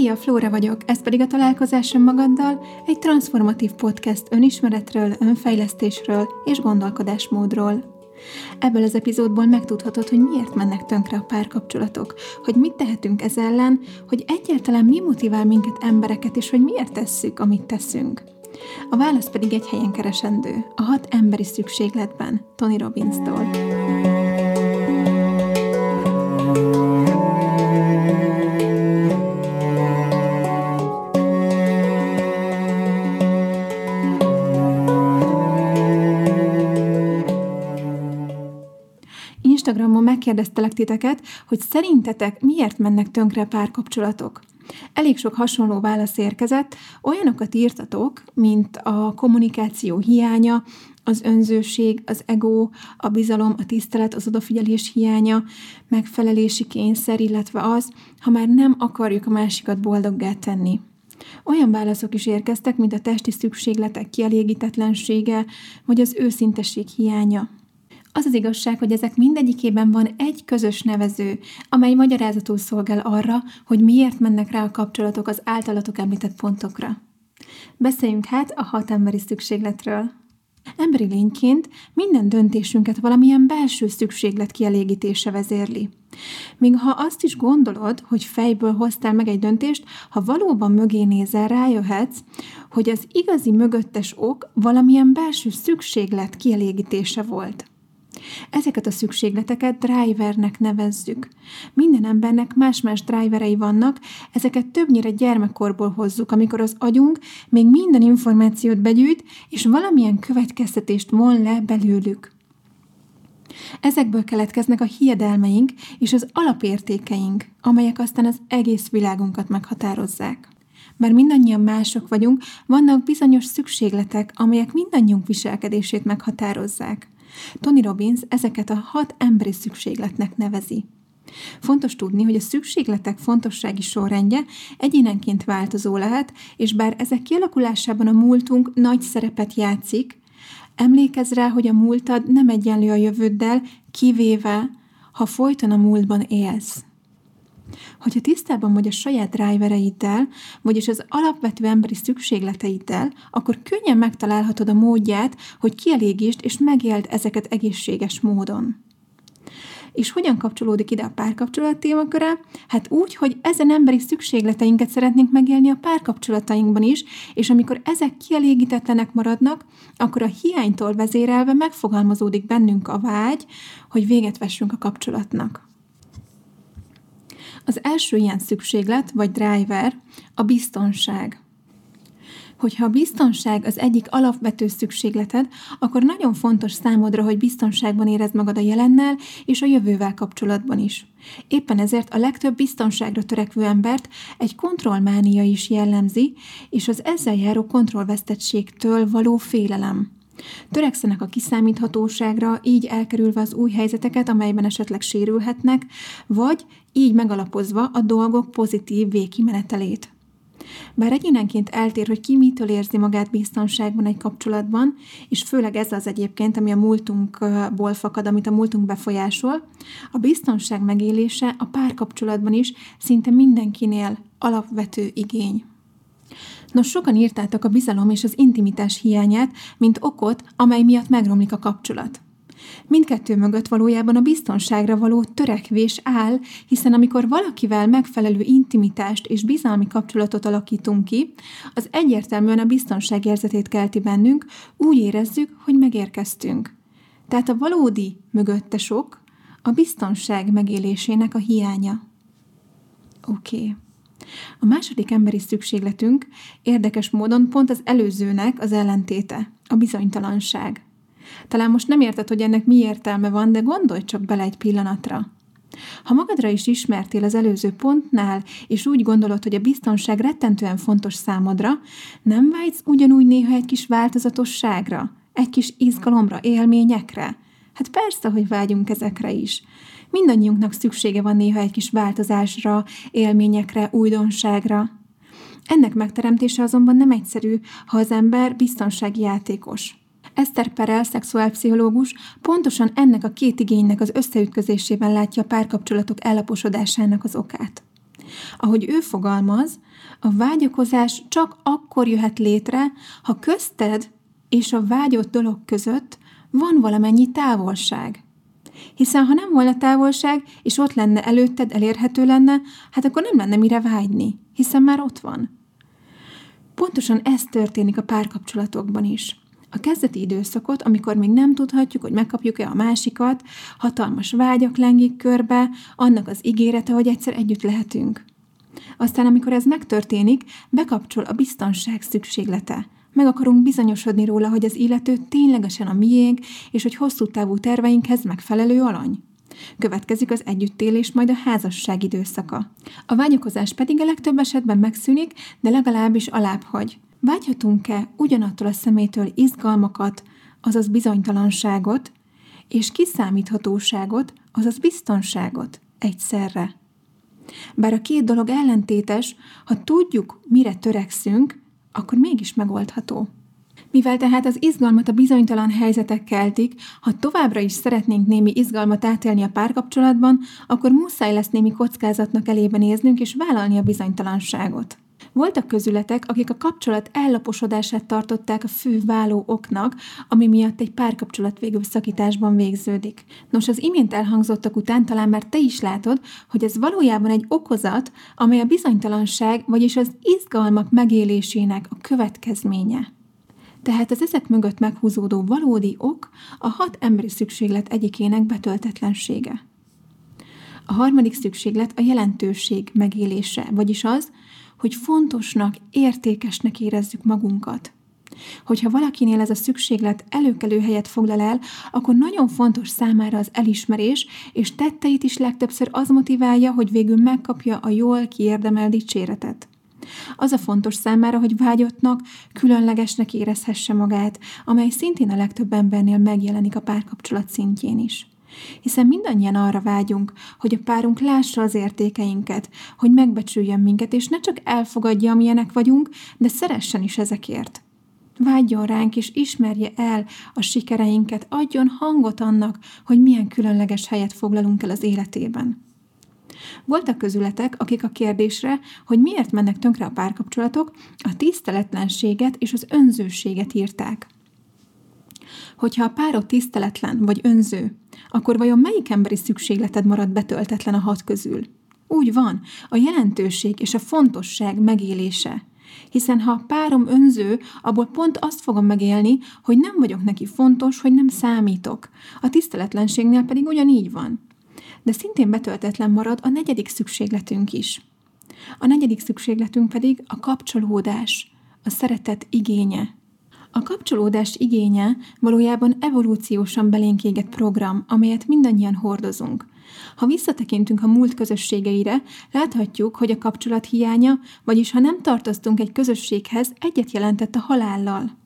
Szia, Flóra vagyok, ez pedig a Találkozásom magaddal, egy transformatív podcast önismeretről, önfejlesztésről és gondolkodásmódról. Ebből az epizódból megtudhatod, hogy miért mennek tönkre a párkapcsolatok, hogy mit tehetünk ez ellen, hogy egyáltalán mi motivál minket embereket, és hogy miért tesszük, amit teszünk. A válasz pedig egy helyen keresendő, a hat emberi szükségletben, Tony Robbins-tól. Instagramon megkérdeztelek titeket, hogy szerintetek miért mennek tönkre párkapcsolatok. Elég sok hasonló válasz érkezett, olyanokat írtatok, mint a kommunikáció hiánya, az önzőség, az ego, a bizalom, a tisztelet, az odafigyelés hiánya, megfelelési kényszer, illetve az, ha már nem akarjuk a másikat boldoggá tenni. Olyan válaszok is érkeztek, mint a testi szükségletek kielégítetlensége, vagy az őszintesség hiánya. Az az igazság, hogy ezek mindegyikében van egy közös nevező, amely magyarázatul szolgál arra, hogy miért mennek rá a kapcsolatok az általatok említett pontokra. Beszéljünk hát a hat emberi szükségletről. Emberi lényként minden döntésünket valamilyen belső szükséglet kielégítése vezérli. Míg ha azt is gondolod, hogy fejből hoztál meg egy döntést, ha valóban mögé nézel, rájöhetsz, hogy az igazi mögöttes ok valamilyen belső szükséglet kielégítése volt. Ezeket a szükségleteket drivernek nevezzük. Minden embernek más-más driverei vannak, ezeket többnyire gyermekkorból hozzuk, amikor az agyunk még minden információt begyűjt, és valamilyen következtetést von le belőlük. Ezekből keletkeznek a hiedelmeink és az alapértékeink, amelyek aztán az egész világunkat meghatározzák. Mert mindannyian mások vagyunk, vannak bizonyos szükségletek, amelyek mindannyiunk viselkedését meghatározzák. Tony Robbins ezeket a hat emberi szükségletnek nevezi. Fontos tudni, hogy a szükségletek fontossági sorrendje egyénenként változó lehet, és bár ezek kialakulásában a múltunk nagy szerepet játszik, emlékezz rá, hogy a múltad nem egyenlő a jövőddel, kivéve, ha folyton a múltban élsz. Hogyha tisztában vagy a saját drivereiddel, vagyis az alapvető emberi szükségleteiddel, akkor könnyen megtalálhatod a módját, hogy kielégítsd és megéld ezeket egészséges módon. És hogyan kapcsolódik ide a párkapcsolat témaköre? Hát úgy, hogy ezen emberi szükségleteinket szeretnénk megélni a párkapcsolatainkban is, és amikor ezek kielégítetlenek maradnak, akkor a hiánytól vezérelve megfogalmazódik bennünk a vágy, hogy véget vessünk a kapcsolatnak. Az első ilyen szükséglet, vagy driver, a biztonság. Hogyha a biztonság az egyik alapvető szükségleted, akkor nagyon fontos számodra, hogy biztonságban érezd magad a jelennel és a jövővel kapcsolatban is. Éppen ezért a legtöbb biztonságra törekvő embert egy kontrollmánia is jellemzi, és az ezzel járó kontrollvesztettségtől való félelem. Törekszenek a kiszámíthatóságra, így elkerülve az új helyzeteket, amelyben esetleg sérülhetnek, vagy így megalapozva a dolgok pozitív végkimenetelét. Bár egyénenként eltér, hogy ki mitől érzi magát biztonságban egy kapcsolatban, és főleg ez az egyébként, ami a múltunkból fakad, amit a múltunk befolyásol, a biztonság megélése a párkapcsolatban is szinte mindenkinél alapvető igény. Nos, sokan írtátok a bizalom és az intimitás hiányát, mint okot, amely miatt megromlik a kapcsolat. Mindkettő mögött valójában a biztonságra való törekvés áll, hiszen amikor valakivel megfelelő intimitást és bizalmi kapcsolatot alakítunk ki, az egyértelműen a biztonságérzetét kelti bennünk, úgy érezzük, hogy megérkeztünk. Tehát a valódi mögötte sok a biztonság megélésének a hiánya. Oké. Okay. A második emberi szükségletünk érdekes módon pont az előzőnek az ellentéte, a bizonytalanság. Talán most nem érted, hogy ennek mi értelme van, de gondolj csak bele egy pillanatra. Ha magadra is ismertél az előző pontnál, és úgy gondolod, hogy a biztonság rettentően fontos számodra, nem vágysz ugyanúgy néha egy kis változatosságra, egy kis izgalomra, élményekre? Hát persze, hogy vágyunk ezekre is. Mindannyiunknak szüksége van néha egy kis változásra, élményekre, újdonságra. Ennek megteremtése azonban nem egyszerű, ha az ember biztonsági játékos. Eszter Perel, szexuálpszichológus, pontosan ennek a két igénynek az összeütközésében látja a párkapcsolatok ellaposodásának az okát. Ahogy ő fogalmaz, A vágyakozás csak akkor jöhet létre, ha közted és a vágyott dolog között van valamennyi távolság. Hiszen ha nem volna távolság, és ott lenne előtted, elérhető lenne, hát akkor nem lenne mire vágyni, hiszen már ott van. Pontosan ez történik a párkapcsolatokban is. A kezdeti időszakot, amikor még nem tudhatjuk, hogy megkapjuk-e a másikat, hatalmas vágyak lengik körbe, annak az ígérete, hogy egyszer együtt lehetünk. Aztán, amikor ez megtörténik, bekapcsol a biztonság szükséglete. Meg akarunk bizonyosodni róla, hogy az illető ténylegesen a miénk, és hogy hosszú távú terveinkhez megfelelő alany. Következik az együttélés, majd a házasság időszaka. A vágyakozás pedig a legtöbb esetben megszűnik, de legalábbis alább hagy. Vágyhatunk-e ugyanattól a szemétől izgalmakat, azaz bizonytalanságot, és kiszámíthatóságot, azaz biztonságot egyszerre? Bár a két dolog ellentétes, ha tudjuk, mire törekszünk, akkor mégis megoldható. Mivel tehát az izgalmat a bizonytalan helyzetek keltik, ha továbbra is szeretnénk némi izgalmat átélni a párkapcsolatban, akkor muszáj lesz némi kockázatnak elébe néznünk és vállalni a bizonytalanságot. Voltak közületek, akik a kapcsolat ellaposodását tartották a fő váló oknak, ami miatt egy párkapcsolat végül szakításban végződik. Nos, az imént elhangzottak után talán már te is látod, hogy ez valójában egy okozat, amely a bizonytalanság, vagyis az izgalmak megélésének a következménye. Tehát az ezek mögött meghúzódó valódi ok a hat emberi szükséglet egyikének betöltetlensége. A harmadik szükséglet a jelentőség megélése, vagyis az, hogy fontosnak, értékesnek érezzük magunkat. Hogyha valakinél ez a szükséglet előkelő helyet foglal el, akkor nagyon fontos számára az elismerés, és tetteit is legtöbbször az motiválja, hogy végül megkapja a jól kiérdemel dicséretet. Az a fontos számára, hogy vágyottnak, különlegesnek érezhesse magát, amely szintén a legtöbb embernél megjelenik a párkapcsolat szintjén is. Hiszen mindannyian arra vágyunk, hogy a párunk lássa az értékeinket, hogy megbecsüljön minket, és ne csak elfogadja, amilyenek vagyunk, de szeressen is ezekért. Vágyjon ránk, és ismerje el a sikereinket, adjon hangot annak, hogy milyen különleges helyet foglalunk el az életében. Voltak közületek, akik a kérdésre, hogy miért mennek tönkre a párkapcsolatok, a tiszteletlenséget és az önzőséget írták. Hogyha a párod tiszteletlen vagy önző, akkor vajon melyik emberi szükségleted marad betöltetlen a hat közül? Úgy van, a jelentőség és a fontosság megélése. Hiszen ha a párom önző, abból pont azt fogom megélni, hogy nem vagyok neki fontos, hogy nem számítok. A tiszteletlenségnél pedig ugyanígy van. De szintén betöltetlen marad a negyedik szükségletünk is. A negyedik szükségletünk pedig a kapcsolódás, a szeretet igénye. A kapcsolódás igénye valójában evolúciósan belénk égett program, amelyet mindannyian hordozunk. Ha visszatekintünk a múlt közösségeire, láthatjuk, hogy a kapcsolat hiánya, vagyis ha nem tartoztunk egy közösséghez, egyet jelentett a halállal.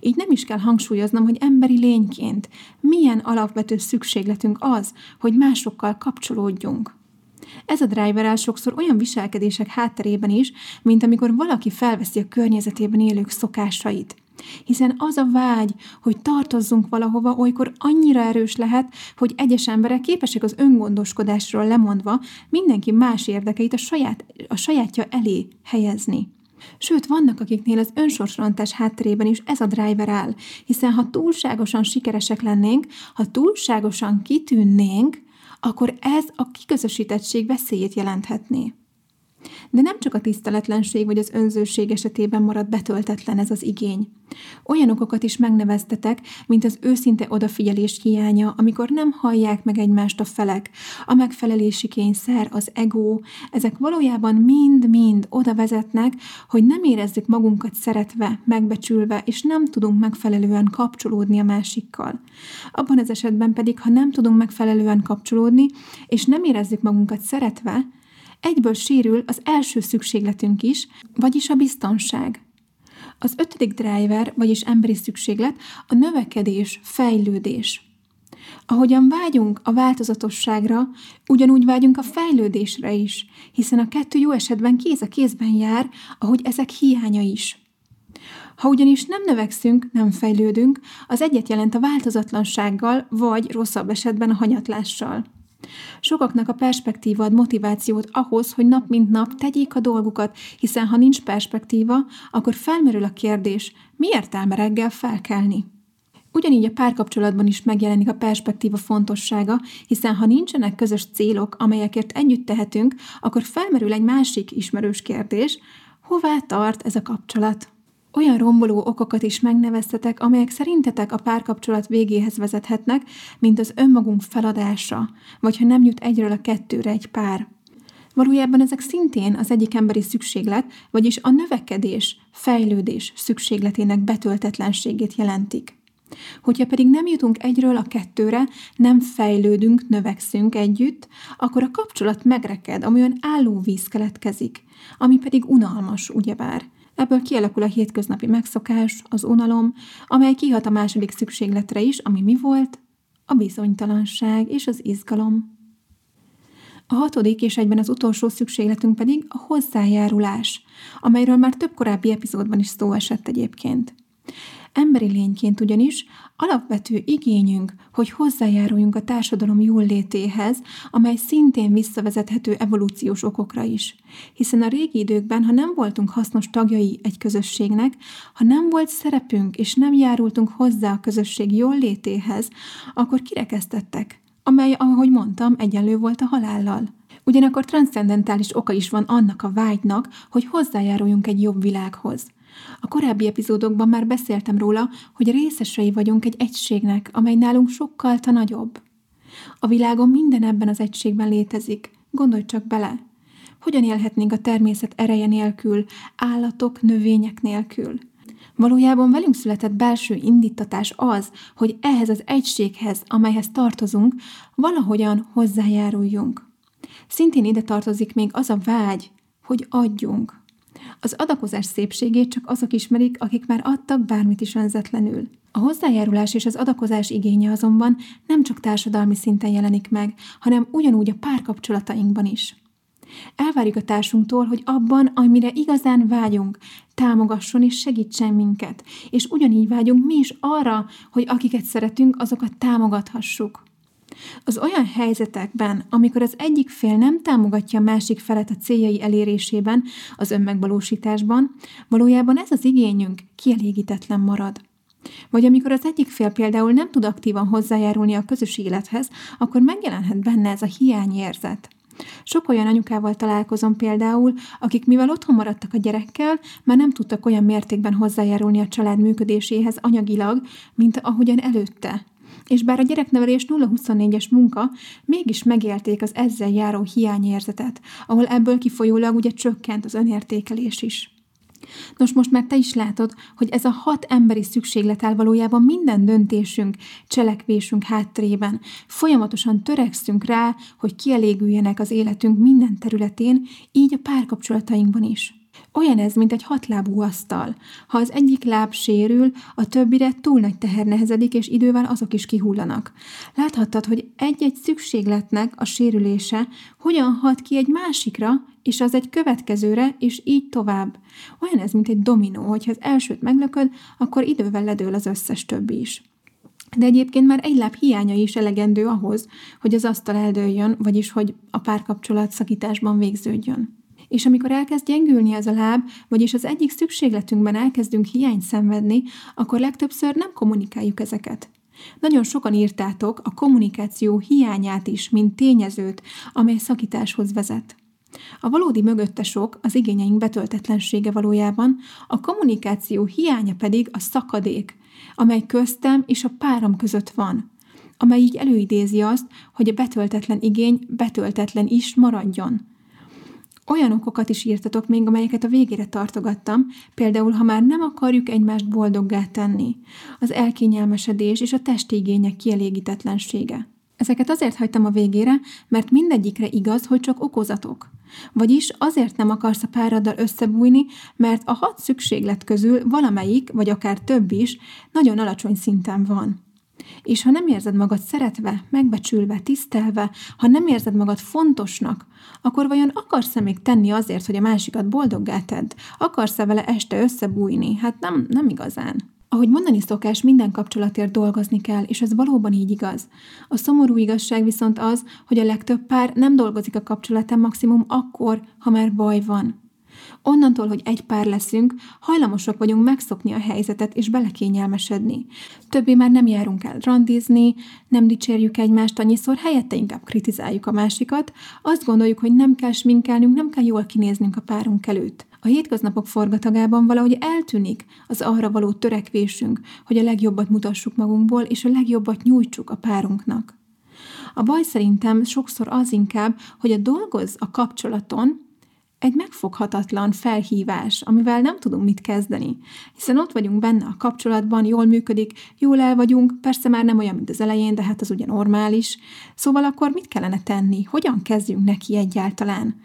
Így nem is kell hangsúlyoznom, hogy emberi lényként milyen alapvető szükségletünk az, hogy másokkal kapcsolódjunk. Ez a driver sokszor olyan viselkedések hátterében is, mint amikor valaki felveszi a környezetében élők szokásait – hiszen az a vágy, hogy tartozzunk valahova, olykor annyira erős lehet, hogy egyes emberek képesek az öngondoskodásról lemondva mindenki más érdekeit a, saját, a sajátja elé helyezni. Sőt, vannak, akiknél az önsorsrontás hátterében is ez a driver áll, hiszen ha túlságosan sikeresek lennénk, ha túlságosan kitűnnénk, akkor ez a kiközösítettség veszélyét jelenthetné. De nem csak a tiszteletlenség vagy az önzőség esetében marad betöltetlen ez az igény. Olyan okokat is megneveztetek, mint az őszinte odafigyelés hiánya, amikor nem hallják meg egymást a felek, a megfelelési kényszer, az ego, ezek valójában mind-mind oda vezetnek, hogy nem érezzük magunkat szeretve, megbecsülve, és nem tudunk megfelelően kapcsolódni a másikkal. Abban az esetben pedig, ha nem tudunk megfelelően kapcsolódni, és nem érezzük magunkat szeretve, egyből sérül az első szükségletünk is, vagyis a biztonság. Az ötödik driver, vagyis emberi szükséglet a növekedés, fejlődés. Ahogyan vágyunk a változatosságra, ugyanúgy vágyunk a fejlődésre is, hiszen a kettő jó esetben kéz a kézben jár, ahogy ezek hiánya is. Ha ugyanis nem növekszünk, nem fejlődünk, az egyet jelent a változatlansággal, vagy rosszabb esetben a hanyatlással. Sokaknak a perspektíva ad motivációt ahhoz, hogy nap mint nap tegyék a dolgukat, hiszen ha nincs perspektíva, akkor felmerül a kérdés, mi értelme reggel felkelni? Ugyanígy a párkapcsolatban is megjelenik a perspektíva fontossága, hiszen ha nincsenek közös célok, amelyekért együtt tehetünk, akkor felmerül egy másik ismerős kérdés, hová tart ez a kapcsolat? Olyan romboló okokat is megneveztetek, amelyek szerintetek a párkapcsolat végéhez vezethetnek, mint az önmagunk feladása, vagy ha nem jut egyről a kettőre egy pár. Valójában ezek szintén az egyik emberi szükséglet, vagyis a növekedés, fejlődés szükségletének betöltetlenségét jelentik. Hogyha pedig nem jutunk egyről a kettőre, nem fejlődünk, növekszünk együtt, akkor a kapcsolat megreked, ami olyan állóvíz keletkezik, ami pedig unalmas, ugyebár. Ebből kialakul a hétköznapi megszokás, az unalom, amely kihat a második szükségletre is, ami mi volt? A bizonytalanság és az izgalom. A hatodik és egyben az utolsó szükségletünk pedig a hozzájárulás, amelyről már több korábbi epizódban is szó esett egyébként. Emberi lényként ugyanis alapvető igényünk, hogy hozzájáruljunk a társadalom jólétéhez, amely szintén visszavezethető evolúciós okokra is. Hiszen a régi időkben, ha nem voltunk hasznos tagjai egy közösségnek, ha nem volt szerepünk és nem járultunk hozzá a közösség jólétéhez, akkor kirekesztettek, amely, ahogy mondtam, egyenlő volt a halállal. Ugyanakkor transzcendentális oka is van annak a vágynak, hogy hozzájáruljunk egy jobb világhoz. A korábbi epizódokban már beszéltem róla, hogy részesei vagyunk egy egységnek, amely nálunk sokkal ta nagyobb. A világon minden ebben az egységben létezik. Gondolj csak bele. Hogyan élhetnénk a természet ereje nélkül, állatok, növények nélkül? Valójában velünk született belső indítatás az, hogy ehhez az egységhez, amelyhez tartozunk, valahogyan hozzájáruljunk. Szintén ide tartozik még az a vágy, hogy adjunk. Az adakozás szépségét csak azok ismerik, akik már adtak bármit is önzetlenül. A hozzájárulás és az adakozás igénye azonban nem csak társadalmi szinten jelenik meg, hanem ugyanúgy a párkapcsolatainkban is. Elvárjuk a társunktól, hogy abban, amire igazán vágyunk, támogasson és segítsen minket, és ugyanígy vágyunk mi is arra, hogy akiket szeretünk, azokat támogathassuk. Az olyan helyzetekben, amikor az egyik fél nem támogatja a másik felet a céljai elérésében, az önmegvalósításban, valójában ez az igényünk kielégítetlen marad. Vagy amikor az egyik fél például nem tud aktívan hozzájárulni a közös élethez, akkor megjelenhet benne ez a hiányérzet. Sok olyan anyukával találkozom például, akik mivel otthon maradtak a gyerekkel, már nem tudtak olyan mértékben hozzájárulni a család működéséhez anyagilag, mint ahogyan előtte. És bár a gyereknevelés 0-24-es munka, mégis megélték az ezzel járó hiányérzetet, ahol ebből kifolyólag ugye csökkent az önértékelés is. Nos, most már te is látod, hogy ez a hat emberi szükséglet áll valójában minden döntésünk, cselekvésünk hátterében. Folyamatosan törekszünk rá, hogy kielégüljenek az életünk minden területén, így a párkapcsolatainkban is. Olyan ez, mint egy hatlábú asztal. Ha az egyik láb sérül, a többire túl nagy teher nehezedik, és idővel azok is kihullanak. Láthattad, hogy egy-egy szükségletnek a sérülése hogyan hat ki egy másikra, és az egy következőre, és így tovább. Olyan ez, mint egy dominó, hogyha az elsőt meglököd, akkor idővel ledől az összes többi is. De egyébként már egy láb hiánya is elegendő ahhoz, hogy az asztal eldőljön, vagyis hogy a párkapcsolat szakításban végződjön. És amikor elkezd gyengülni ez a láb, vagyis az egyik szükségletünkben elkezdünk hiányt szenvedni, akkor legtöbbször nem kommunikáljuk ezeket. Nagyon sokan írtátok a kommunikáció hiányát is, mint tényezőt, amely szakításhoz vezet. A valódi mögötte sok, az igényeink betöltetlensége valójában, a kommunikáció hiánya pedig a szakadék, amely köztem és a párom között van, amely így előidézi azt, hogy a betöltetlen igény betöltetlen is maradjon. Olyan okokat is írtatok még, amelyeket a végére tartogattam, például, ha már nem akarjuk egymást boldoggá tenni, az elkényelmesedés és a testi igények kielégítetlensége. Ezeket azért hagytam a végére, mert mindegyikre igaz, hogy csak okozatok. Vagyis azért nem akarsz a páraddal összebújni, mert a hat szükséglet közül valamelyik, vagy akár több is, nagyon alacsony szinten van. És ha nem érzed magad szeretve, megbecsülve, tisztelve, ha nem érzed magad fontosnak, akkor vajon akarsz-e még tenni azért, hogy a másikat boldoggá tedd? Akarsz-e vele este összebújni? Hát nem, nem igazán. Ahogy mondani szokás, minden kapcsolatért dolgozni kell, és ez valóban így igaz. A szomorú igazság viszont az, hogy a legtöbb pár nem dolgozik a kapcsolatán maximum akkor, ha már baj van. Onnantól, hogy egy pár leszünk, hajlamosak vagyunk megszokni a helyzetet és belekényelmesedni. Többé már nem járunk el randizni, nem dicsérjük egymást annyiszor, helyette inkább kritizáljuk a másikat, azt gondoljuk, hogy nem kell sminkelnünk, nem kell jól kinéznünk a párunk előtt. A hétköznapok forgatagában valahogy eltűnik az arra való törekvésünk, hogy a legjobbat mutassuk magunkból, és a legjobbat nyújtsuk a párunknak. A baj szerintem sokszor az inkább, hogy a dolgoz a kapcsolaton, egy megfoghatatlan felhívás, amivel nem tudunk mit kezdeni. Hiszen ott vagyunk benne a kapcsolatban, jól működik, jól el vagyunk, persze már nem olyan, mint az elején, de hát az ugye normális. Szóval akkor mit kellene tenni? Hogyan kezdjünk neki egyáltalán?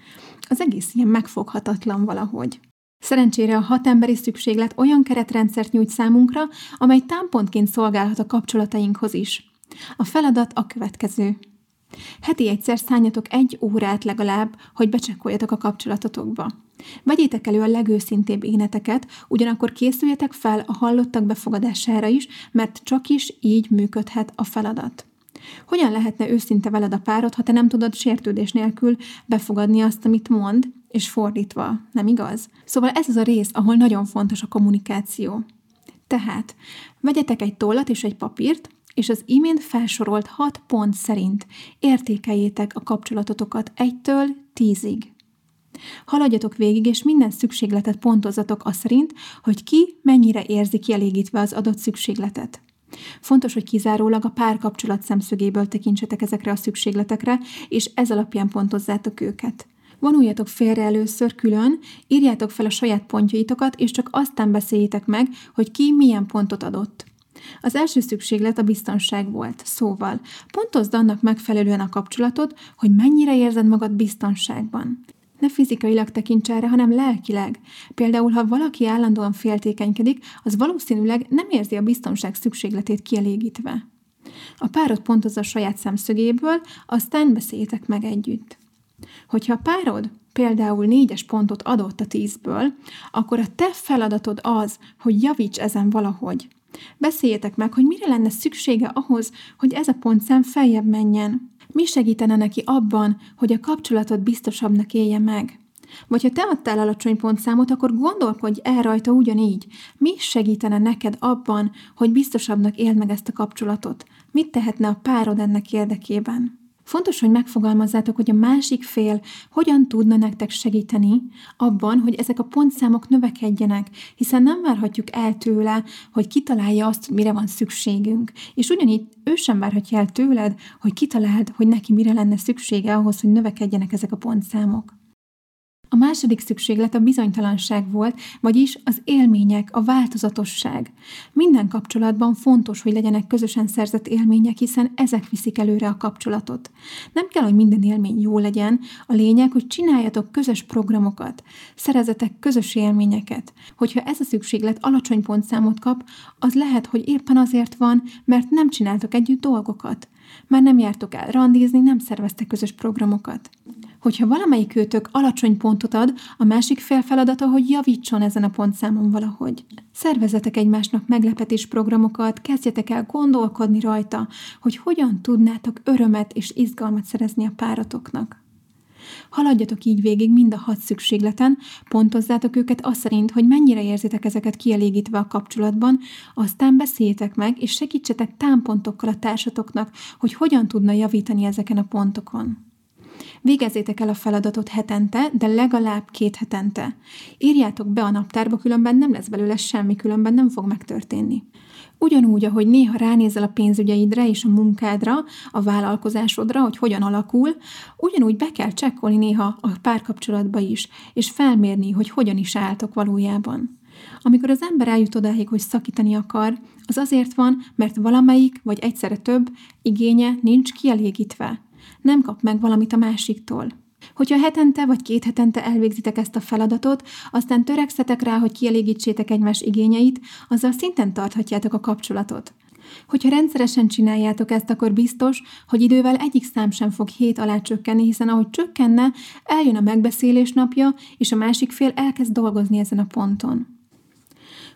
Az egész ilyen megfoghatatlan valahogy. Szerencsére a hat emberi szükséglet olyan keretrendszert nyújt számunkra, amely támpontként szolgálhat a kapcsolatainkhoz is. A feladat a következő. Heti egyszer szálljatok egy órát legalább, hogy becsekkoljatok a kapcsolatotokba. Vegyétek elő a legőszintébb éneteket, ugyanakkor készüljetek fel a hallottak befogadására is, mert csak is így működhet a feladat. Hogyan lehetne őszinte veled a párod, ha te nem tudod sértődés nélkül befogadni azt, amit mond, és fordítva, nem igaz? Szóval ez az a rész, ahol nagyon fontos a kommunikáció. Tehát vegyetek egy tollat és egy papírt, és az imént felsorolt hat pont szerint értékeljétek a kapcsolatotokat egytől tízig. Haladjatok végig, és minden szükségletet pontozzatok az szerint, hogy ki mennyire érzi kielégítve az adott szükségletet. Fontos, hogy kizárólag a párkapcsolat szemszögéből tekintsetek ezekre a szükségletekre, és ez alapján pontozzátok őket. Vonuljatok félre először külön, írjátok fel a saját pontjaitokat, és csak aztán beszéljétek meg, hogy ki milyen pontot adott. Az első szükséglet a biztonság volt, szóval pontozd annak megfelelően a kapcsolatot, hogy mennyire érzed magad biztonságban. Ne fizikailag tekints erre, hanem lelkileg. Például, ha valaki állandóan féltékenykedik, az valószínűleg nem érzi a biztonság szükségletét kielégítve. A párod pontozza a saját szemszögéből, aztán beszéljétek meg együtt. Hogyha a párod például négyes pontot adott a tízből, akkor a te feladatod az, hogy javíts ezen valahogy. Beszéljétek meg, hogy mire lenne szüksége ahhoz, hogy ez a pontszám feljebb menjen. Mi segítene neki abban, hogy a kapcsolatot biztosabbnak élje meg? Vagy ha te adtál alacsony pontszámot, akkor gondolkodj el rajta ugyanígy. Mi segítene neked abban, hogy biztosabbnak éld meg ezt a kapcsolatot? Mit tehetne a párod ennek érdekében? Fontos, hogy megfogalmazzátok, hogy a másik fél hogyan tudna nektek segíteni abban, hogy ezek a pontszámok növekedjenek, hiszen nem várhatjuk el tőle, hogy kitalálja azt, mire van szükségünk. És ugyanígy ő sem várhatja el tőled, hogy kitaláld, hogy neki mire lenne szüksége ahhoz, hogy növekedjenek ezek a pontszámok. Második szükséglet a bizonytalanság volt, vagyis az élmények, a változatosság. Minden kapcsolatban fontos, hogy legyenek közösen szerzett élmények, hiszen ezek viszik előre a kapcsolatot. Nem kell, hogy minden élmény jó legyen, a lényeg, hogy csináljatok közös programokat, szerezetek közös élményeket. Hogyha ez a szükséglet alacsony pontszámot kap, az lehet, hogy éppen azért van, mert nem csináltok együtt dolgokat. Már nem jártok el randizni, nem szerveztek közös programokat. Hogyha valamelyik őtök alacsony pontot ad, a másik fél feladata, hogy javítson ezen a pontszámon valahogy. Szervezetek egymásnak meglepetés programokat, kezdjetek el gondolkodni rajta, hogy hogyan tudnátok örömet és izgalmat szerezni a páratoknak. Haladjatok így végig mind a hat szükségleten, pontozzátok őket azt szerint, hogy mennyire érzitek ezeket kielégítve a kapcsolatban, aztán beszéljétek meg, és segítsetek támpontokkal a társatoknak, hogy hogyan tudna javítani ezeken a pontokon. Végezzétek el a feladatot hetente, de legalább két hetente. Írjátok be a naptárba, különben nem lesz belőle semmi, különben nem fog megtörténni. Ugyanúgy, ahogy néha ránézel a pénzügyeidre és a munkádra, a vállalkozásodra, hogy hogyan alakul, ugyanúgy be kell csekkolni néha a párkapcsolatba is, és felmérni, hogy hogyan is álltok valójában. Amikor az ember eljut odáig, hogy szakítani akar, az azért van, mert valamelyik, vagy egyszerre több igénye nincs kielégítve. Nem kap meg valamit a másiktól. Hogyha hetente vagy két hetente elvégzitek ezt a feladatot, aztán törekszetek rá, hogy kielégítsétek egymás igényeit, azzal szinten tarthatjátok a kapcsolatot. Hogyha rendszeresen csináljátok ezt, akkor biztos, hogy idővel egyik szám sem fog hét alá csökkenni, hiszen ahogy csökkenne, eljön a megbeszélés napja, és a másik fél elkezd dolgozni ezen a ponton.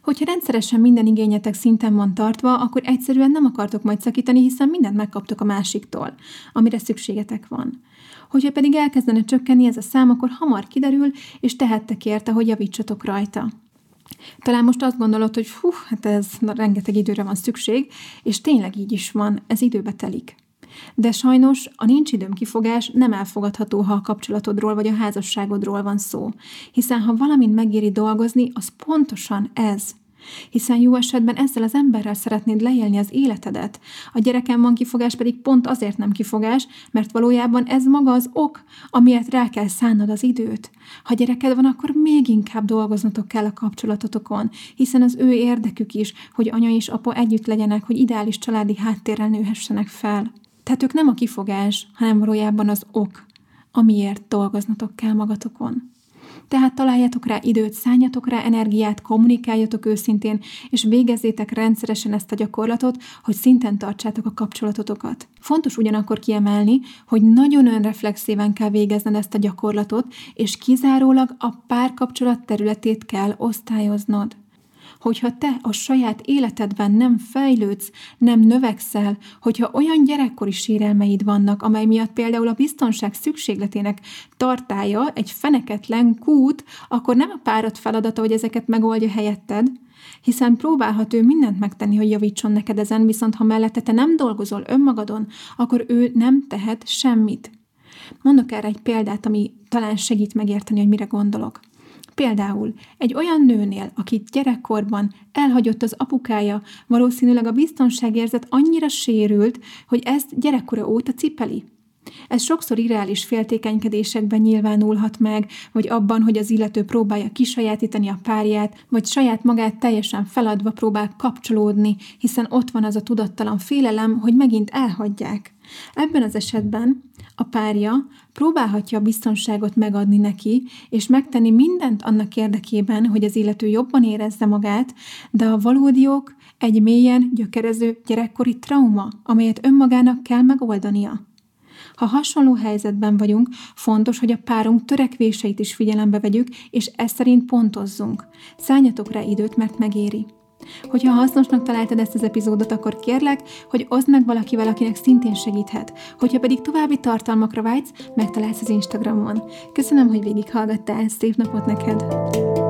Hogyha rendszeresen minden igényetek szinten van tartva, akkor egyszerűen nem akartok majd szakítani, hiszen mindent megkaptok a másiktól, amire szükségetek van. Hogyha pedig elkezdene csökkenni ez a szám, akkor hamar kiderül, és tehettek érte, hogy javítsatok rajta. Talán most azt gondolod, hogy hú, hát ez na, rengeteg időre van szükség, és tényleg így is van, ez időbe telik. De sajnos a nincs időm kifogás nem elfogadható, ha a kapcsolatodról vagy a házasságodról van szó. Hiszen ha valamint megéri dolgozni, az pontosan ez. Hiszen jó esetben ezzel az emberrel szeretnéd leélni az életedet. A gyerekem van kifogás pedig pont azért nem kifogás, mert valójában ez maga az ok, amiért rá kell szánnod az időt. Ha gyereked van, akkor még inkább dolgoznatok kell a kapcsolatotokon, hiszen az ő érdekük is, hogy anya és apa együtt legyenek, hogy ideális családi háttérrel nőhessenek fel. Tehát ők nem a kifogás, hanem valójában az ok, amiért dolgoznatok kell magatokon. Tehát találjatok rá időt, szálljatok rá energiát, kommunikáljatok őszintén, és végezzétek rendszeresen ezt a gyakorlatot, hogy szinten tartsátok a kapcsolatotokat. Fontos ugyanakkor kiemelni, hogy nagyon önreflexíven kell végezned ezt a gyakorlatot, és kizárólag a párkapcsolat területét kell osztályoznod hogyha te a saját életedben nem fejlődsz, nem növekszel, hogyha olyan gyerekkori sérelmeid vannak, amely miatt például a biztonság szükségletének tartája egy feneketlen kút, akkor nem a párod feladata, hogy ezeket megoldja helyetted, hiszen próbálhat ő mindent megtenni, hogy javítson neked ezen, viszont ha mellette te nem dolgozol önmagadon, akkor ő nem tehet semmit. Mondok erre egy példát, ami talán segít megérteni, hogy mire gondolok. Például egy olyan nőnél, akit gyerekkorban elhagyott az apukája, valószínűleg a biztonságérzet annyira sérült, hogy ezt gyerekkora óta cipeli. Ez sokszor irreális féltékenykedésekben nyilvánulhat meg, vagy abban, hogy az illető próbálja kisajátítani a párját, vagy saját magát teljesen feladva próbál kapcsolódni, hiszen ott van az a tudattalan félelem, hogy megint elhagyják. Ebben az esetben a párja próbálhatja a biztonságot megadni neki, és megtenni mindent annak érdekében, hogy az illető jobban érezze magát, de a valódi ok egy mélyen gyökerező gyerekkori trauma, amelyet önmagának kell megoldania. Ha hasonló helyzetben vagyunk, fontos, hogy a párunk törekvéseit is figyelembe vegyük, és ezt szerint pontozzunk. Szálljatok rá időt, mert megéri. Hogyha hasznosnak találtad ezt az epizódot, akkor kérlek, hogy oszd meg valakivel, akinek szintén segíthet. Hogyha pedig további tartalmakra vágysz, megtalálsz az Instagramon. Köszönöm, hogy végighallgattál, szép napot neked!